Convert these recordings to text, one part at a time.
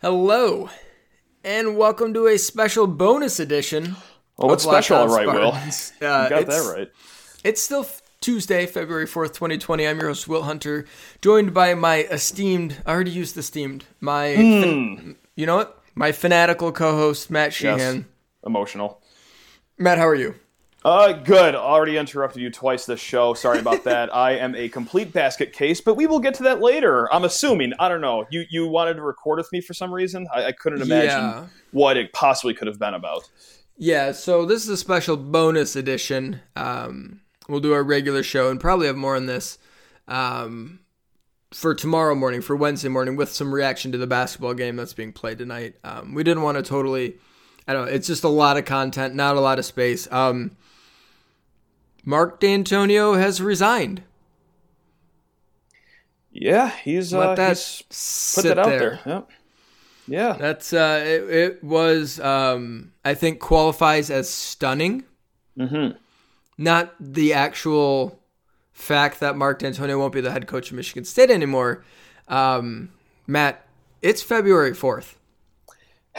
Hello, and welcome to a special bonus edition. Oh, Locked special, all right, Will? Spartans. You Uh, got it's- that right. It's still Tuesday, February 4th, 2020. I'm your host, Will Hunter, joined by my esteemed, I already used esteemed, my, fan- you know what? My fanatical co host, Matt Sheehan. Yes. Emotional. Matt, how are you? Uh, good. Already interrupted you twice this show. Sorry about that. I am a complete basket case, but we will get to that later. I'm assuming. I don't know. You you wanted to record with me for some reason. I, I couldn't imagine Yeah. what it possibly could have been about. Yeah, so this is a special bonus edition. Um, we'll do our regular show and probably have more on this um, for tomorrow morning, for Wednesday morning, with some reaction to the basketball game that's being played tonight. Um, we didn't want to totally, I don't know, it's just a lot of content, not a lot of space. Um, Mark Dantonio has resigned. Yeah, he's Let uh, that he's put that out there. there. Yep. Yeah. That's uh, it, it was um, I think qualifies as stunning. Mm-hmm. Not the actual fact that Mark Dantonio won't be the head coach of Michigan State anymore. Um, Matt, it's February fourth.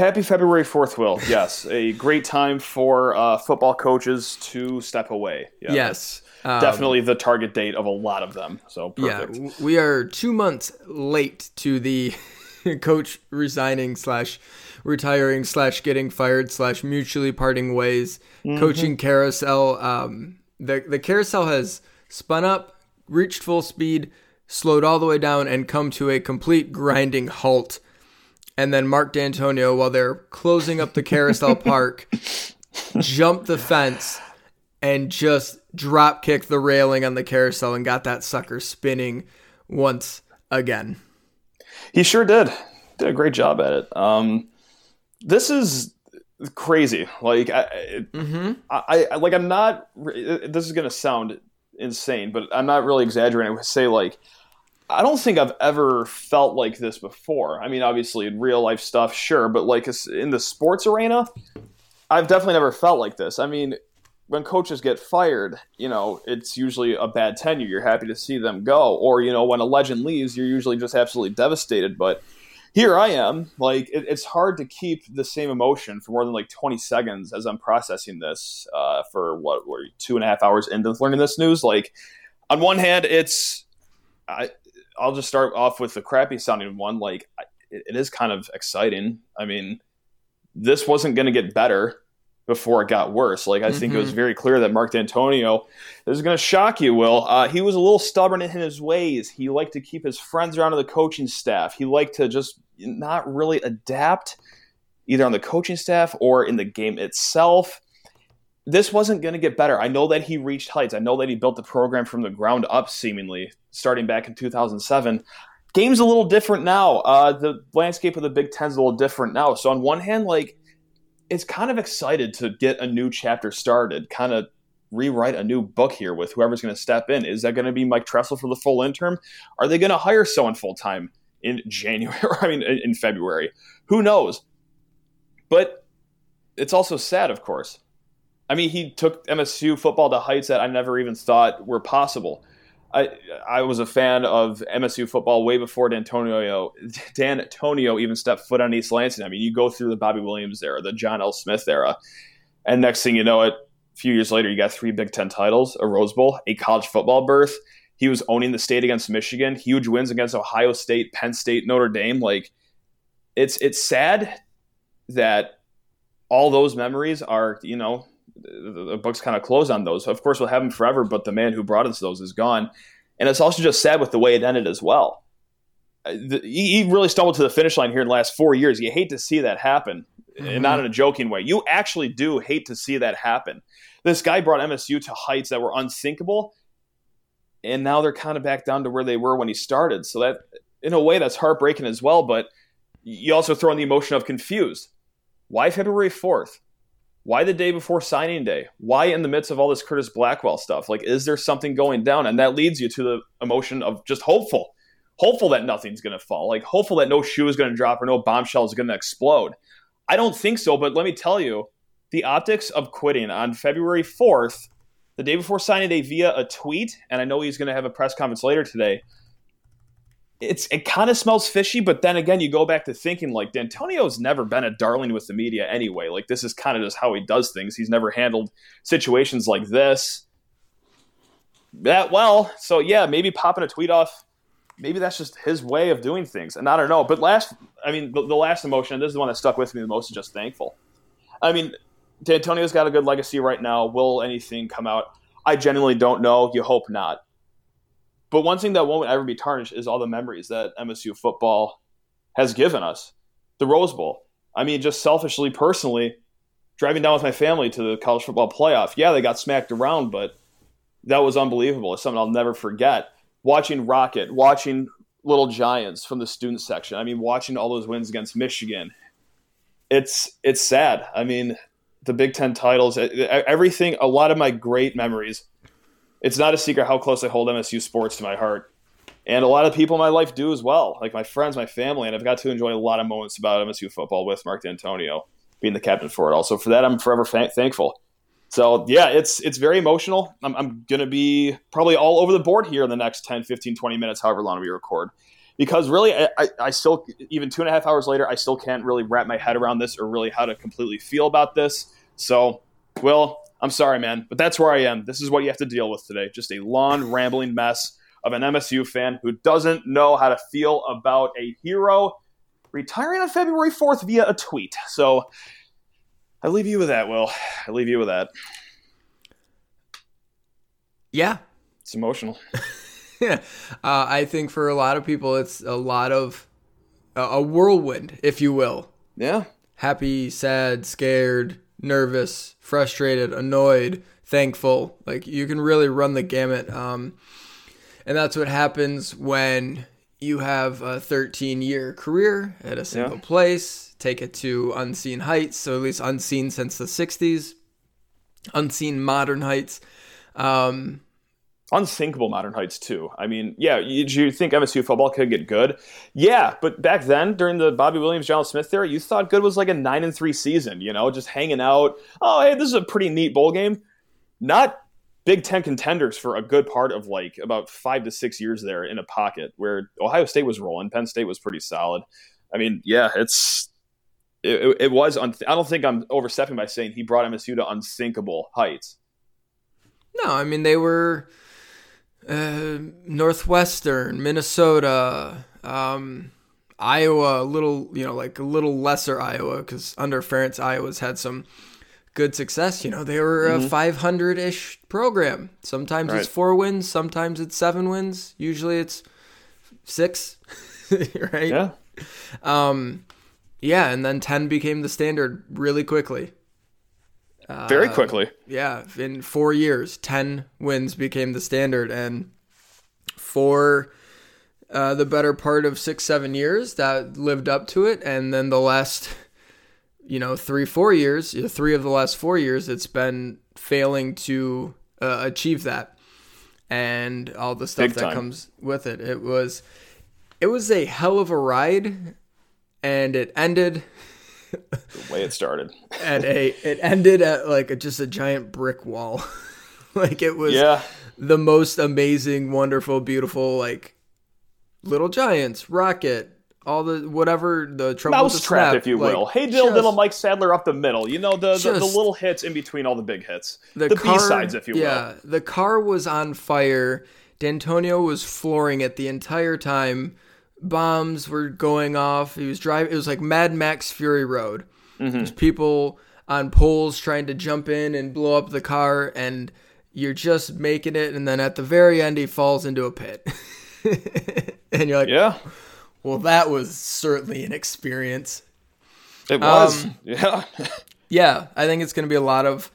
Happy February 4th, Will. Yes, a great time for uh, football coaches to step away. Yeah, Yes, um, definitely the target date of a lot of them. So perfect. Yeah, we are two months late to the coach resigning slash retiring slash getting fired slash mutually parting ways coaching carousel. Um, the the carousel has spun up, reached full speed, slowed all the way down, and come to a complete grinding halt. And then Mark Dantonio, while they're closing up the carousel park, jumped the fence and just drop kicked the railing on the carousel and got that sucker spinning once again. He sure did. Did a great job at it. Um, this is crazy. Like I, Mm-hmm. I, I like I'm not. This is gonna sound insane, but I'm not really exaggerating. I would say like I don't think I've ever felt like this before. I mean, obviously in real life stuff, sure, but like in the sports arena, I've definitely never felt like this. I mean, when coaches get fired, you know, it's usually a bad tenure. You're happy to see them go, or you know, when a legend leaves, you're usually just absolutely devastated. But here I am, like it, it's hard to keep the same emotion for more than like 20 seconds as I'm processing this uh, for what were two and a half hours into learning this news. Like, on one hand, it's I, I'll just start off with the crappy sounding one. Like, it, it is kind of exciting. I mean, this wasn't going to get better before it got worse. Like, I think it was very clear that Mark Dantonio, this is going to shock you, Will. Uh, he was a little stubborn in his ways. He liked to keep his friends around the coaching staff. He liked to just not really adapt either on the coaching staff or in the game itself. This wasn't going to get better. I know that he reached heights. I know that he built the program from the ground up, seemingly starting back in 2007. Game's a little different now. Uh, the landscape of the Big Ten's a little different now. So on one hand, like it's kind of excited to get a new chapter started, kind of rewrite a new book here with whoever's going to step in. Is that going to be Mike Tressel for the full interim? Are they going to hire someone full time in January? I mean, in in February? Who knows? But it's also sad, of course. I mean, he took MSU football to heights that I never even thought were possible. I I was a fan of MSU football way before Dantonio Dantonio even stepped foot on East Lansing. I mean, you go through the Bobby Williams era, the John L. Smith era, and next thing you know, it a few years later, you got three Big Ten titles, a Rose Bowl, a college football berth. He was owning the state against Michigan, huge wins against Ohio State, Penn State, Notre Dame. Like, it's it's sad that all those memories are, you know, the, book's kind of close on those. Of course, we'll have them forever, but the man who brought us those is gone. And it's also just sad with the way it ended as well. The- He really stumbled to the finish line here in the last four years. You hate to see that happen, and not mm-hmm. in a joking way. You actually do hate to see that happen. This guy brought MSU to heights that were unthinkable, and now they're kind of back down to where they were when he started. So that, in a way, that's heartbreaking as well. But you also throw in the emotion of confused. Why February fourth? Why the day before signing day? Why in the midst of all this Curtis Blackwell stuff? Like, is there something going down? And that leads you to the emotion of just hopeful, hopeful that nothing's going to fall, like hopeful that no shoe is going to drop or no bombshell is going to explode. I don't think so, but let me tell you, the optics of quitting on February 4th, the day before signing day, via a tweet, and I know he's going to have a press conference later today. It's it kind of smells fishy, but then again, you go back to thinking like Dantonio's never been a darling with the media anyway. Like this is kind of just how he does things. He's never handled situations like this that well. So yeah, maybe popping a tweet off, maybe that's just his way of doing things. And I don't know. But last, I mean, the, the last emotion, this is the one that stuck with me the most, is just thankful. I mean, Dantonio's got a good legacy right now. Will anything come out? I genuinely don't know. You hope not. But one thing that won't ever be tarnished is all the memories that MSU football has given us. The Rose Bowl. I mean, just selfishly, personally, driving down with my family to the college football playoff. Yeah, they got smacked around, but that was unbelievable. It's something I'll never forget. Watching Rocket, watching Little Giants from the student section. I mean, watching all those wins against Michigan. It's it's sad. I mean, the Big Ten titles, everything. A lot of my great memories it's not a secret how close I hold MSU sports to my heart. And a lot of people in my life do as well, like my friends, my family, and I've got to enjoy a lot of moments about MSU football with Mark Dantonio being the captain for it. Also, for that, I'm forever fa- thankful. So, yeah, it's it's very emotional. I'm, I'm going to be probably all over the board here in the next 10, 15, 20 minutes, however long we record. Because really, I, I, I still, even two and a half hours later, I still can't really wrap my head around this or really how to completely feel about this. So, Will, I'm sorry, man, but that's where I am. This is what you have to deal with today. Just a long, rambling mess of an MSU fan who doesn't know how to feel about a hero retiring on February 4th via a tweet. So I leave you with that, Will. I leave you with that. Yeah. It's emotional. yeah. Uh, I think for a lot of people, it's a lot of uh, a whirlwind, if you will. Yeah. Happy, sad, scared, nervous, frustrated, annoyed, thankful. Like you can really run the gamut. Um, and that's what happens when you have a 13 year career at a single yeah. place, take it to unseen heights, so at least unseen since the 60s, unseen modern heights. Um, unthinkable modern heights too. I mean, yeah, you, you think MSU football could get good? Yeah, but back then during the Bobby Williams, John Smith era, you thought good was like a nine and three season. You know, just hanging out. Oh, hey, this is a pretty neat bowl game. Not Big Ten contenders for a good part of like about five to six years there in a pocket where Ohio State was rolling, Penn State was pretty solid. I mean, yeah, it's it, it was. Un- I don't think I'm overstepping by saying he brought MSU to unsinkable heights. No, I mean they were uh, Northwestern, Minnesota, um, Iowa, a little, you know, like a little lesser Iowa, because under Ferentz, Iowa's had some good success. You know, they were a mm-hmm. 500 ish program. Sometimes right. it's four wins, sometimes it's seven wins. Usually it's six, right? Yeah. Um, yeah, and then 10 became the standard really quickly. Very uh, quickly. Yeah, in four years, 10 wins became the standard. And for uh, the better part of six, seven years, that lived up to it. And then the last, you know, three, four years, three of the last four years, it's been failing to uh, achieve that. And all the stuff that comes with it. It was, it was a hell of a ride, and it ended the way it started. at a it ended at like a, just a giant brick wall. like it was yeah. the most amazing, wonderful, beautiful like little giants, rocket, all the whatever the trouble mouse trap, if you like, will. Hey, Dill, little Mike Sadler up the middle. You know the, the, the little hits in between all the big hits. The, the B sides, if you will. Yeah, the car was on fire. Dantonio was flooring it the entire time bombs were going off. He was driving. It was like Mad Max Fury Road. Mm-hmm. There's people on poles trying to jump in and blow up the car, and you're just making it. And then at the very end, he falls into a pit, and you're like, "Yeah, well, that was certainly an experience." It was, um, yeah, yeah. I think it's going to be a lot of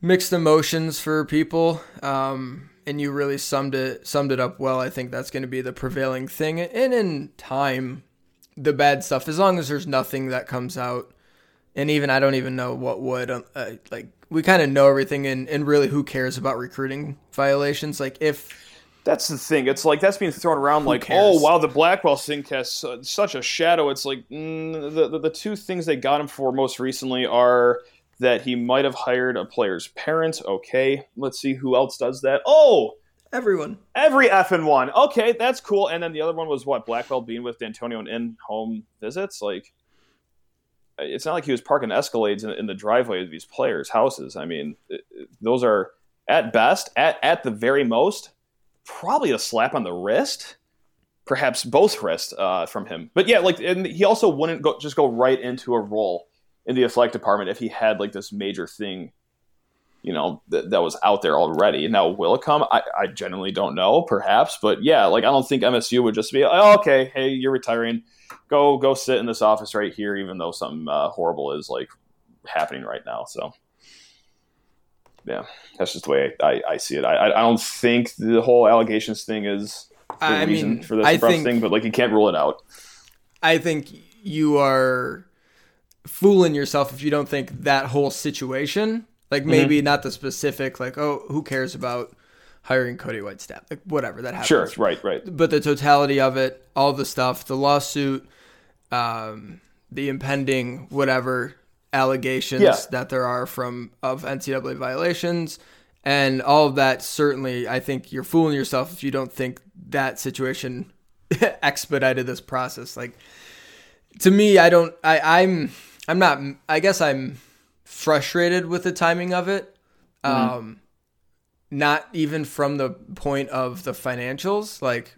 mixed emotions for people. Um, and you really summed it summed it up well. I think that's going to be the prevailing thing, and in time, the bad stuff. As long as there's nothing that comes out, and even I don't even know what would uh, like. We kind of know everything, and and really, who cares about recruiting violations? Like if. That's the thing. It's like that's being thrown around like, oh wow, the Blackwell thing casts uh, such a shadow. It's like mm, the, the the two things they got him for most recently are that he might have hired a player's parent. Okay, let's see who else does that. Oh, Everyone. Every effing one. Okay, that's cool. And then the other one was what? Blackwell being with Dantonio and in-home visits. Like, it's not like he was parking Escalades in, in the driveway of these players' houses. I mean, it, it, those are at best, at at the very most, probably a slap on the wrist, perhaps both wrists uh, from him. But yeah, like, and he also wouldn't go just go right into a role in the athletic department if he had like this major thing you know th- that was out there already. Now will it come? I, I genuinely don't know, perhaps, but yeah, like I don't think MSU would just be oh, okay. Hey, you're retiring. Go go sit in this office right here, even though something uh, horrible is like happening right now. So yeah, that's just the way I, I, I see it. I, I don't think the whole allegations thing is the I reason mean, for this I think- thing, but like you can't rule it out. I think you are fooling yourself if you don't think that whole situation, like Mm-hmm. maybe not the specific, like, oh, who cares about hiring Cody Whitestap? Like, whatever, that happens. Sure, right, right. But the totality of it, all the stuff, the lawsuit, um, the impending whatever allegations Yeah. that there are from of NCAA violations, and all of that. Certainly, I think you're fooling yourself if you don't think that situation expedited this process. Like to me, I don't. I, I'm. I'm not. I guess I'm frustrated with the timing of it. Mm-hmm. Um, not even from the point of the financials. Like,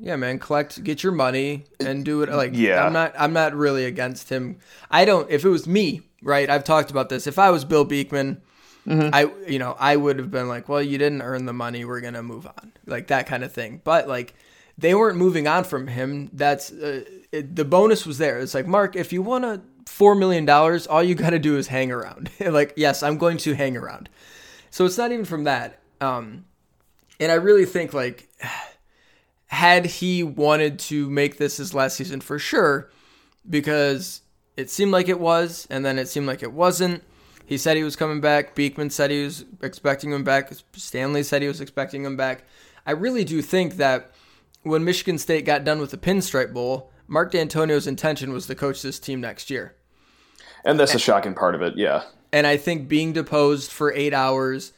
yeah, man, collect, get your money, and do it. Like, yeah, I'm not. I'm not really against him. I don't. If it was me, right? I've talked about this. If I was Bill Beekman. Mm-hmm. I you know I would have been like, well, you didn't earn the money, we're gonna move on, like that kind of thing. But like they weren't moving on from him. That's uh, it, the bonus was there. It's like Mark, if you want to $4 million, all you got to do is hang around. like, yes, I'm going to hang around. So it's not even from that. Um, and I really think, like, had he wanted to make this his last season for sure, because it seemed like it was, and then it seemed like it wasn't. He said he was coming back. Beekman said he was expecting him back. Stanley said he was expecting him back. I really do think that when Michigan State got done with the Pinstripe Bowl, Mark Dantonio's intention was to coach this team next year. And that's the shocking part of it. Yeah, And I think being deposed for eight hours,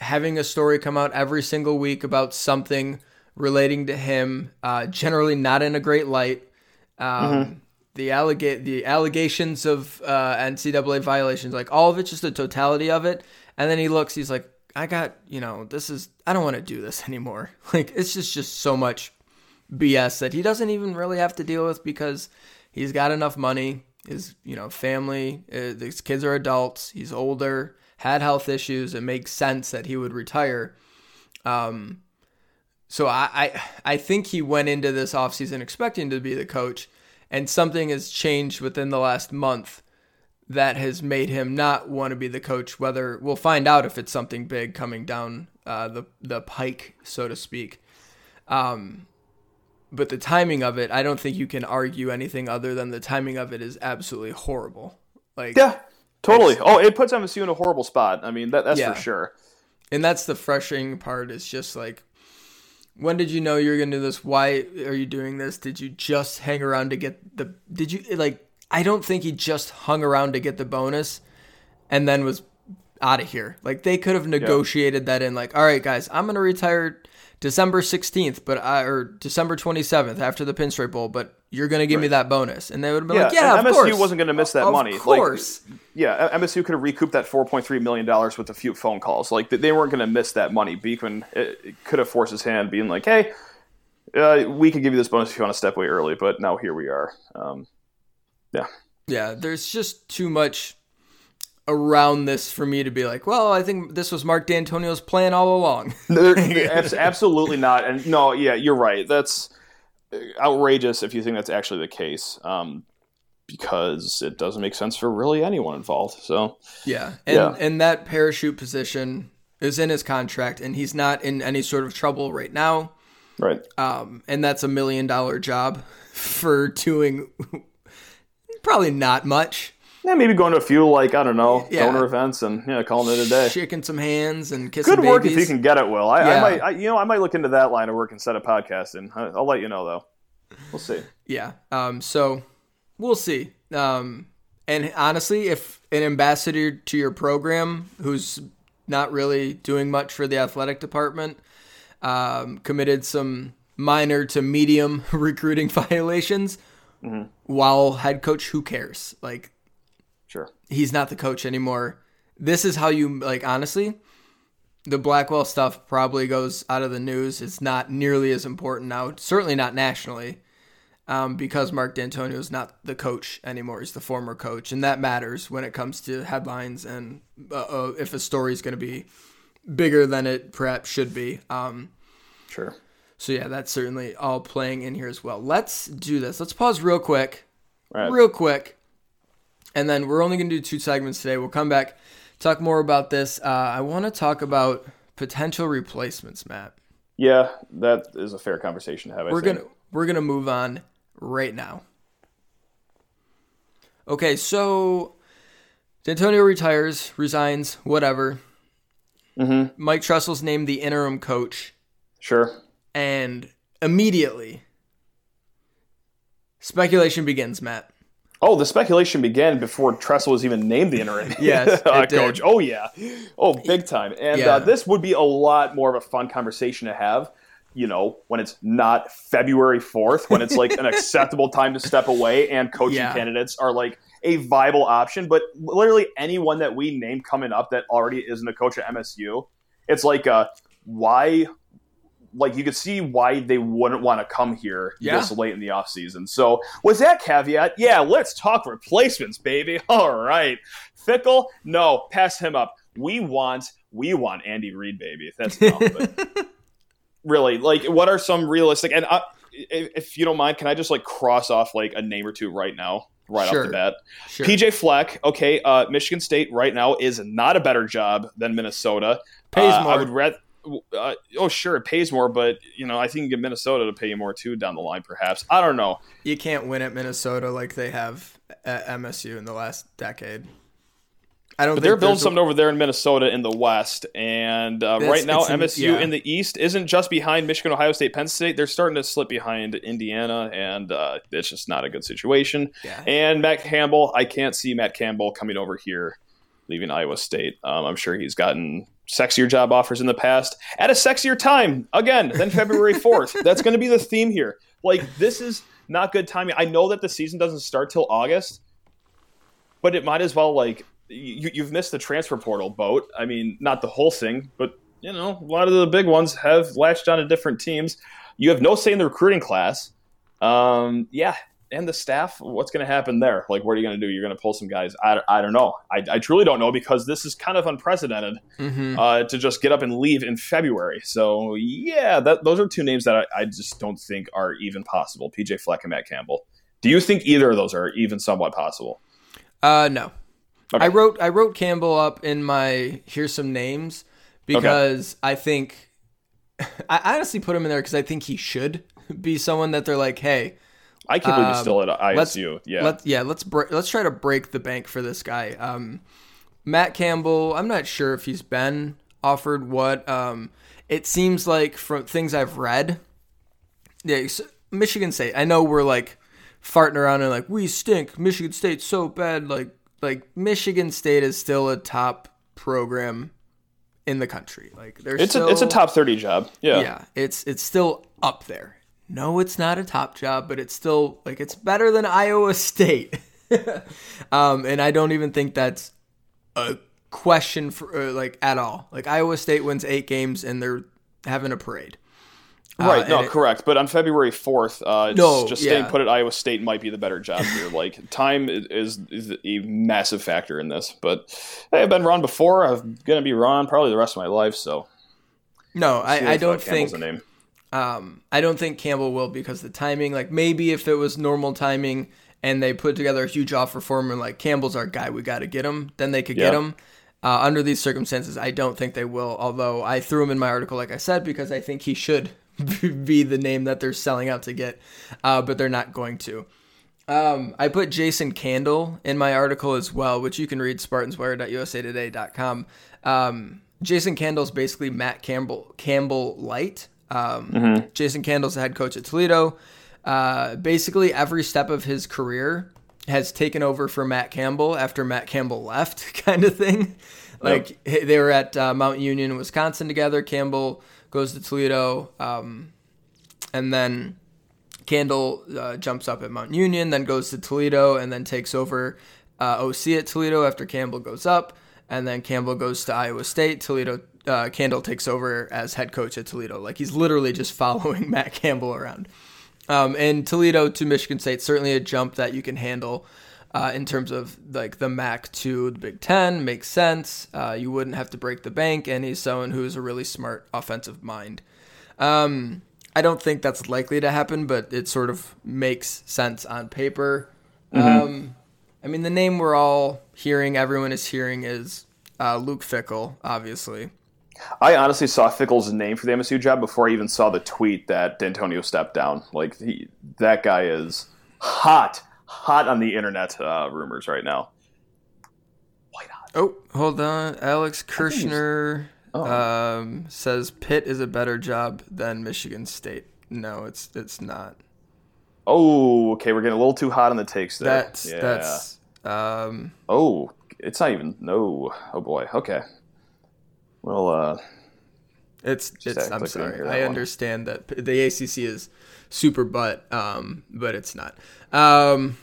having a story come out every single week about something relating to him, uh, generally not in a great light. Um, The allega- the allegations of uh, NCAA violations, like all of it, just the totality of it. And then he looks, he's like, I got, you know, this is, I don't want to do this anymore. Like, it's just, just so much BS that he doesn't even really have to deal with because he's got enough money. His you know family, uh, his kids are adults. He's older, had health issues. It makes sense that he would retire. Um, so I, I I think he went into this offseason expecting to be the coach, and something has changed within the last month that has made him not want to be the coach. Whether we'll find out if it's something big coming down uh, the the pike, so to speak. Um, but the timing of it, I don't think you can argue anything other than the timing of it is absolutely horrible. Like, yeah, totally. Oh, it puts MSU in a horrible spot. I mean, that, that's Yeah. for sure. and that's the frustrating part. Is just like, when did you know you were gonna do this? Why are you doing this? Did you just hang around to get the? Did you like? I don't think he just hung around to get the bonus, and then was out of here. Like they could have negotiated that in. Like, all right, guys, I'm gonna retire December 16th, but I or December 27th after the Pinstripe Bowl, but you're gonna give me that bonus, and they would have been Yeah, like, yeah, MSU course. wasn't going to miss that Of money. Of course. yeah, MSU could have recouped that four point three million dollars with a few phone calls. Like they weren't going to miss that money. Beekman it, it could have forced his hand, being like, "Hey, uh, we could give you this bonus if you want to step away early." But now here we are. Um, yeah, Yeah, there's just too much around this for me to be like, well, I think this was Mark Dantonio's plan all along. Absolutely not. And no, yeah, you're right. That's outrageous if you think that's actually the case. Um, because it doesn't make sense for really anyone involved. So yeah, and Yeah. and that parachute position is in his contract, and he's not in any sort of trouble right now. right, Um, and that's a million dollar job for doing probably not much. Yeah, maybe going to a few like I don't know Yeah. donor events and yeah, calling it a day. Shaking some hands and kissing Good work babies. if you can get it, Will. I, I might, I, you know, I might look into that line of work instead of podcasting. I, I'll let you know though. We'll see. Yeah. Um, so we'll see. Um, and honestly, if an ambassador to your program who's not really doing much for the athletic department um, committed some minor to medium recruiting violations. Mm-hmm. While head coach, who cares? Like. He's not the coach anymore. This is how you like honestly. The Blackwell stuff probably goes out of the news. It's not nearly as important now. Certainly not nationally, um, because Mark Dantonio is not the coach anymore. He's the former coach, and that matters when it comes to headlines and uh, uh, if a story is going to be bigger than it perhaps should be. Um, Sure. so yeah, that's certainly all playing in here as well. Let's do this. Let's pause real quick Right. real quick. And then we're only going to do two segments today. We'll come back, talk more about this. Uh, I want to talk about potential replacements, Matt. Yeah, that is a fair conversation to have. I We're think. gonna we're gonna move on right now. Okay, so Dantonio retires, resigns, whatever. Mhm. Mike Tressel's named the interim coach, Sure. and immediately speculation begins. Matt. Oh, the speculation began before Tressel was even named the interim Yes, uh, coach. Oh yeah, oh big time. And Yeah. uh, this would be a lot more of a fun conversation to have. You know, when it's not February fourth, when it's like an acceptable time to step away, and coaching Yeah. candidates are like a viable option. But literally anyone that we name coming up that already isn't a coach at MSU, it's like, uh, why? Like you could see why they wouldn't want to come here Yeah. this late in the offseason. So with that caveat, yeah, let's talk replacements, baby. All right. Fickell, no, pass him up. We want we want Andy Reid, baby. That's dumb, really, like, what are some realistic? And uh, if, if you don't mind, can I just like cross off like a name or two right now, right Sure. off the bat? Sure. PJ Fleck, okay. Uh, Michigan State right now is not a better job than Minnesota. Pays Uh, more. I would rather. Uh, oh, sure, it pays more, but you know, I think you can get Minnesota to pay you more too down the line, perhaps. I don't know. You can't win at Minnesota like they have at MSU in the last decade. I don't. But think they're building there's a- something over there in Minnesota in the West, and uh, right now it's in- MSU yeah. in the East isn't just behind Michigan, Ohio State, Penn State. They're starting to slip behind Indiana, and uh, it's just not a good situation. Yeah. And Matt Campbell, I can't see Matt Campbell coming over here, leaving Iowa State. Um, I'm sure he's gotten sexier job offers in the past at a sexier time again than February 4th. That's going to be the theme here. Like this is not good timing. I know that the season doesn't start till August, but it might as well like you, you've missed the transfer portal boat. I mean, not the whole thing, but you know, a lot of the big ones have latched on to different teams. You have no say in the recruiting class. Um, yeah, and the staff. What's going to happen there? Like, what are you going to do? You're going to pull some guys. I, I don't know. I, I truly don't know because this is kind of unprecedented Mhm. uh, to just get up and leave in February. So yeah, that those are two names that I, I just don't think are even possible. PJ Fleck and Matt Campbell. Do you think either of those are even somewhat possible? Uh, no. Okay. I wrote I wrote Campbell up in my here's some names because I think I honestly put him in there because I think he should be someone that they're like, hey, I can't believe he's Um, still at let's- ISU. yeah. Let's yeah, let's bre- let's try to break the bank for this guy. Um, Matt Campbell, I'm not sure if he's been offered what. Um, it seems like from things I've read, yeah, Michigan State. I know we're like farting around and like we stink. Michigan State's so bad. Like like Michigan State is still a top program in the country. Like there's it's a it's a top thirty job. Yeah. yeah, it's it's still up there. No, it's not a top job, but it's still like it's better than Iowa State. um, and I don't even think that's a question for uh, like at all. Like Iowa State wins eight games and they're having a parade. Right, Uh, no, it- correct. But on February fourth, uh, No, just yeah. staying put at Iowa State might be the better job here. Like time is, is a massive factor in this. But hey, I've been wrong before. I'm gonna be wrong probably the rest of my life. So No, I, I don't think. Um, I don't think Campbell will because the timing. Like maybe if it was normal timing and they put together a huge offer for him and like Campbell's our guy, we got to get him. Then they could get him. Uh, under these circumstances, I don't think they will. Although I threw him in my article, like I said, because I think he should be the name that they're selling out to get, uh, but they're not going to. Um, I put Jason Candle in my article as well, which you can read spartanswire.usatoday.com. Um, Jason Candle's basically Matt Campbell Campbell light. Um, Jason Candle's the head coach at Toledo. Uh, basically, every step of his career has taken over for Matt Campbell after Matt Campbell left, kind of thing. Like they were at uh, Mount Union, Wisconsin together. Campbell goes to Toledo, um, and then Candle uh, jumps up at Mount Union, then goes to Toledo, and then takes over uh, OC at Toledo after Campbell goes up, and then Campbell goes to Iowa State. Toledo uh, Candle takes over as head coach at Toledo. Like he's literally just following Matt Campbell around. Um, and Toledo to Michigan State certainly a jump that you can handle. Uh, in terms of like the MAC to the Big Ten makes sense. Uh, you wouldn't have to break the bank, and he's someone who's a really smart offensive mind. Um, I don't think that's likely to happen, but it sort of makes sense on paper. Mm-hmm. Um, I mean, the name we're all hearing, everyone is hearing, is uh, Luke Fickell, obviously. I honestly saw Fickell's name for the MSU job before I even saw the tweet that Dantonio stepped down. Like he, that guy is hot hot on the internet uh, rumors right now. Why not? Oh, hold on. Alex Kirshner oh. um, says Pitt is a better job than Michigan State. No, it's it's not. Oh, okay. We're getting a little too hot on the takes there. That's yeah. that's. Um, oh, it's not even. No. Oh boy. Okay. Well, uh, it's it's. I'm sorry. I one. understand that the ACC is super butt, um, but it's not. Um,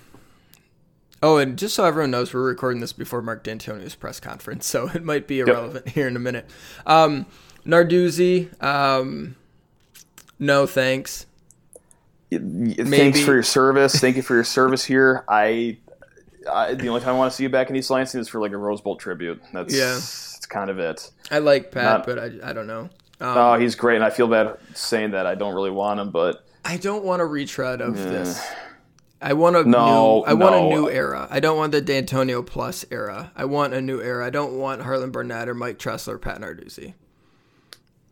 oh, and just so everyone knows, we're recording this before Mark Dantonio's press conference, so it might be irrelevant yep. here in a minute. Um, Narduzzi, um, no thanks. Maybe. Thanks for your service. Thank you for your service here. I, I, the only time I want to see you back in East Lansing is for like a Rose Bowl tribute. That's yeah. Kind of it. I like Pat, Not, but I, I don't know. Um, oh, he's great, and I feel bad saying that. I don't really want him, but I don't want a retread of yeah. this. I want a no, new, I no. want a new era. I don't want the Dantonio plus era. I want a new era. I don't want Harlan Barnett or Mike Tressel, or Pat Narduzzi.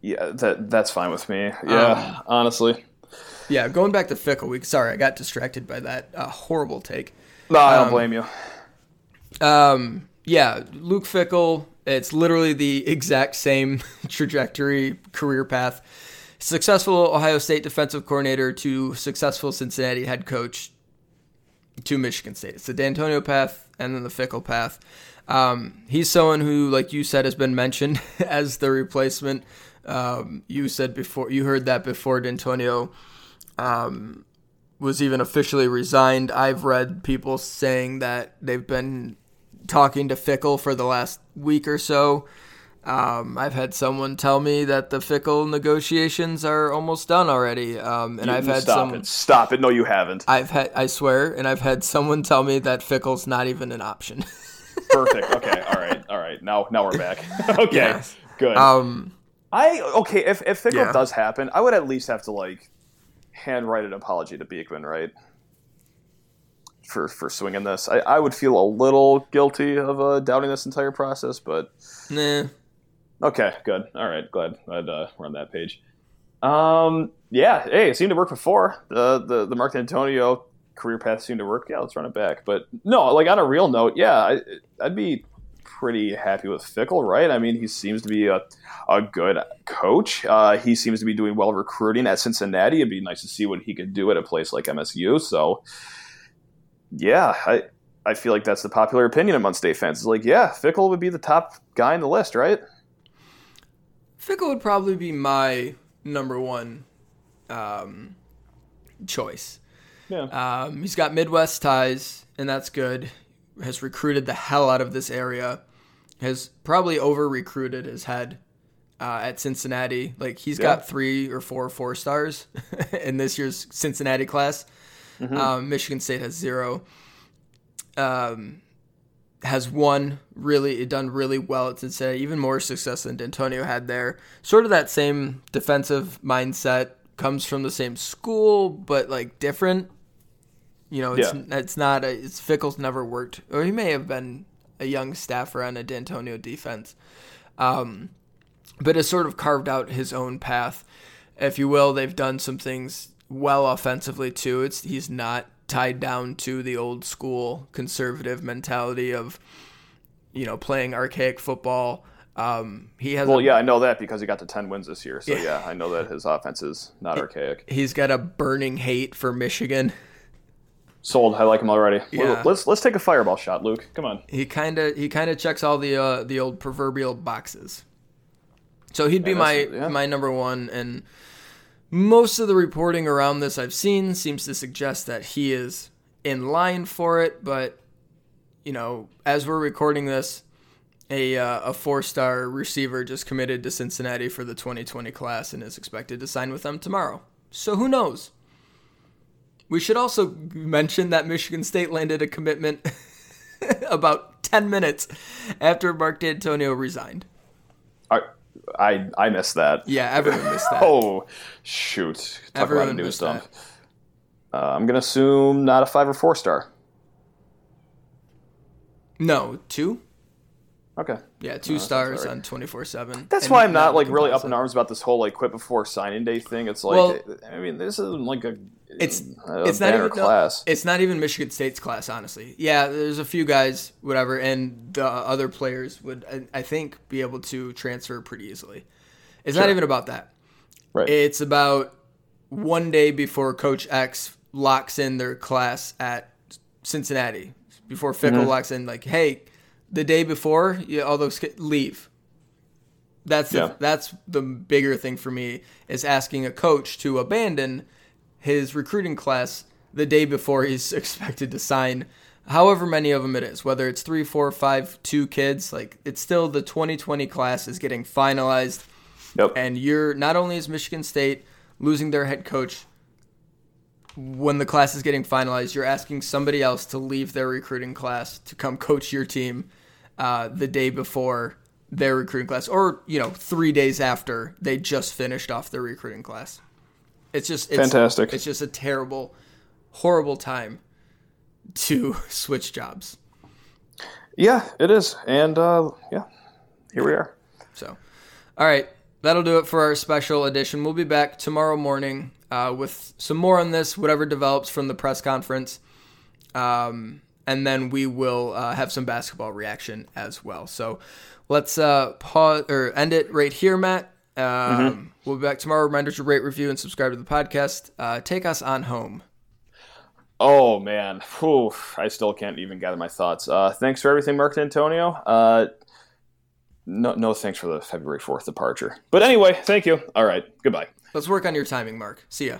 Yeah, that that's fine with me. Yeah, um, honestly. Yeah, going back to Fickell week. Sorry, I got distracted by that uh, horrible take. No, I don't um, blame you. Um, yeah, Luke Fickell. It's literally the exact same trajectory, career path successful Ohio State defensive coordinator to successful Cincinnati head coach to Michigan State. It's the Dantonio path and then the Fickell path. Um, he's someone who, like you said, has been mentioned as the replacement. Um, you said before, you heard that before Dantonio um, was even officially resigned. I've read people saying that they've been talking to Fickell for the last week or so. Um, I've had someone tell me that the Fickell negotiations are almost done already, um, and you, I've had stop some. It. Stop it! No, you haven't. I've had, I swear, and I've had someone tell me that Fickell's not even an option. Perfect. Okay. All right. All right. Now, now we're back. okay. Yeah. Good. Um, I okay. If if Fickell yeah. does happen, I would at least have to like handwrite an apology to Beekman, right? For for swinging this, I, I would feel a little guilty of uh, doubting this entire process, but nah. Okay, good. All right, glad glad uh, we're on that page. Um, yeah, hey, it seemed to work before. The the the Mark Antonio career path seemed to work. Yeah, let's run it back. But no, like on a real note, yeah, I, I'd be pretty happy with Fickell, right? I mean, he seems to be a, a good coach. Uh, he seems to be doing well recruiting at Cincinnati. It'd be nice to see what he could do at a place like MSU. So, yeah, I I feel like that's the popular opinion among state fans. It's like, yeah, Fickell would be the top guy in the list, right? Fickell would probably be my number one um, choice. Yeah. Um, he's got Midwest ties, and that's good. Has recruited the hell out of this area. Has probably over recruited his head uh, at Cincinnati. Like he's yeah. got three or four four stars in this year's Cincinnati class. Mm-hmm. Um, Michigan State has zero. Um, has won really done really well at Cincinnati, even more success than Dantonio had there. Sort of that same defensive mindset comes from the same school, but like different. You know, it's yeah. it's not a, it's Fickell's never worked, or he may have been a young staffer on a Dantonio defense, um, but has sort of carved out his own path, if you will. They've done some things well offensively too. It's he's not tied down to the old school conservative mentality of you know playing archaic football. Um, he has well, a, yeah, I know that because he got to ten wins this year. So yeah, yeah I know that his offense is not archaic. He's got a burning hate for Michigan. Sold. I like him already. Yeah. Let's let's take a fireball shot, Luke. Come on. He kind of he kind of checks all the uh, the old proverbial boxes. So he'd be my yeah. my number one, and most of the reporting around this I've seen seems to suggest that he is in line for it. But you know, as we're recording this, a uh, a four star receiver just committed to Cincinnati for the 2020 class and is expected to sign with them tomorrow. So who knows? We should also mention that Michigan State landed a commitment about 10 minutes after Mark Dantonio resigned. I I, missed that. Yeah, everyone missed that. Oh, shoot! Talk Everyone about a news dump. Uh, I'm gonna assume not a five or four star. No, two. Okay. Yeah, two stars alright. on twenty four seven. That's why I'm not like really up in arms about this whole like quit before signing day thing. It's like, Well- I mean, this isn't like a It's a it's not banner even no, class. it's not even Michigan State's class, honestly. Yeah, there's a few guys, whatever, and the other players would, I- I think, be able to transfer pretty easily. It's not even about that. right. It's about one day before Coach X locks in their class at Cincinnati. Before Fickell Mm-hmm. locks in, like, hey, the day before, yeah, all those kids leave. That's the, Yeah. that's the bigger thing for me is asking a coach to abandon his recruiting class the day before he's expected to sign however many of them it is whether it's three four five two kids like it's still the 2020 class is getting finalized yep. and you're not only is Michigan State losing their head coach when the class is getting finalized, you're asking somebody else to leave their recruiting class to come coach your team uh, the day before their recruiting class, or you know, three days after they just finished off their recruiting class. It's just it's, Fantastic. It's just a terrible, horrible time to switch jobs. yeah, it is, and uh, yeah, here we are. So, all right, that'll do it for our special edition. We'll be back tomorrow morning uh, with some more on this, whatever develops from the press conference. Um, and then we will uh, have some basketball reaction as well. So let's uh, pause or end it right here, Matt. Um, We'll be back tomorrow. Reminder to rate, review, and subscribe to the podcast. Uh, take us on home. Oh man, Whew, I still can't even gather my thoughts. Uh, thanks for everything, Mark Dantonio. Uh, no, no, thanks for the February fourth departure. But anyway, thank you. All right, goodbye. Let's work on your timing, Mark. See ya.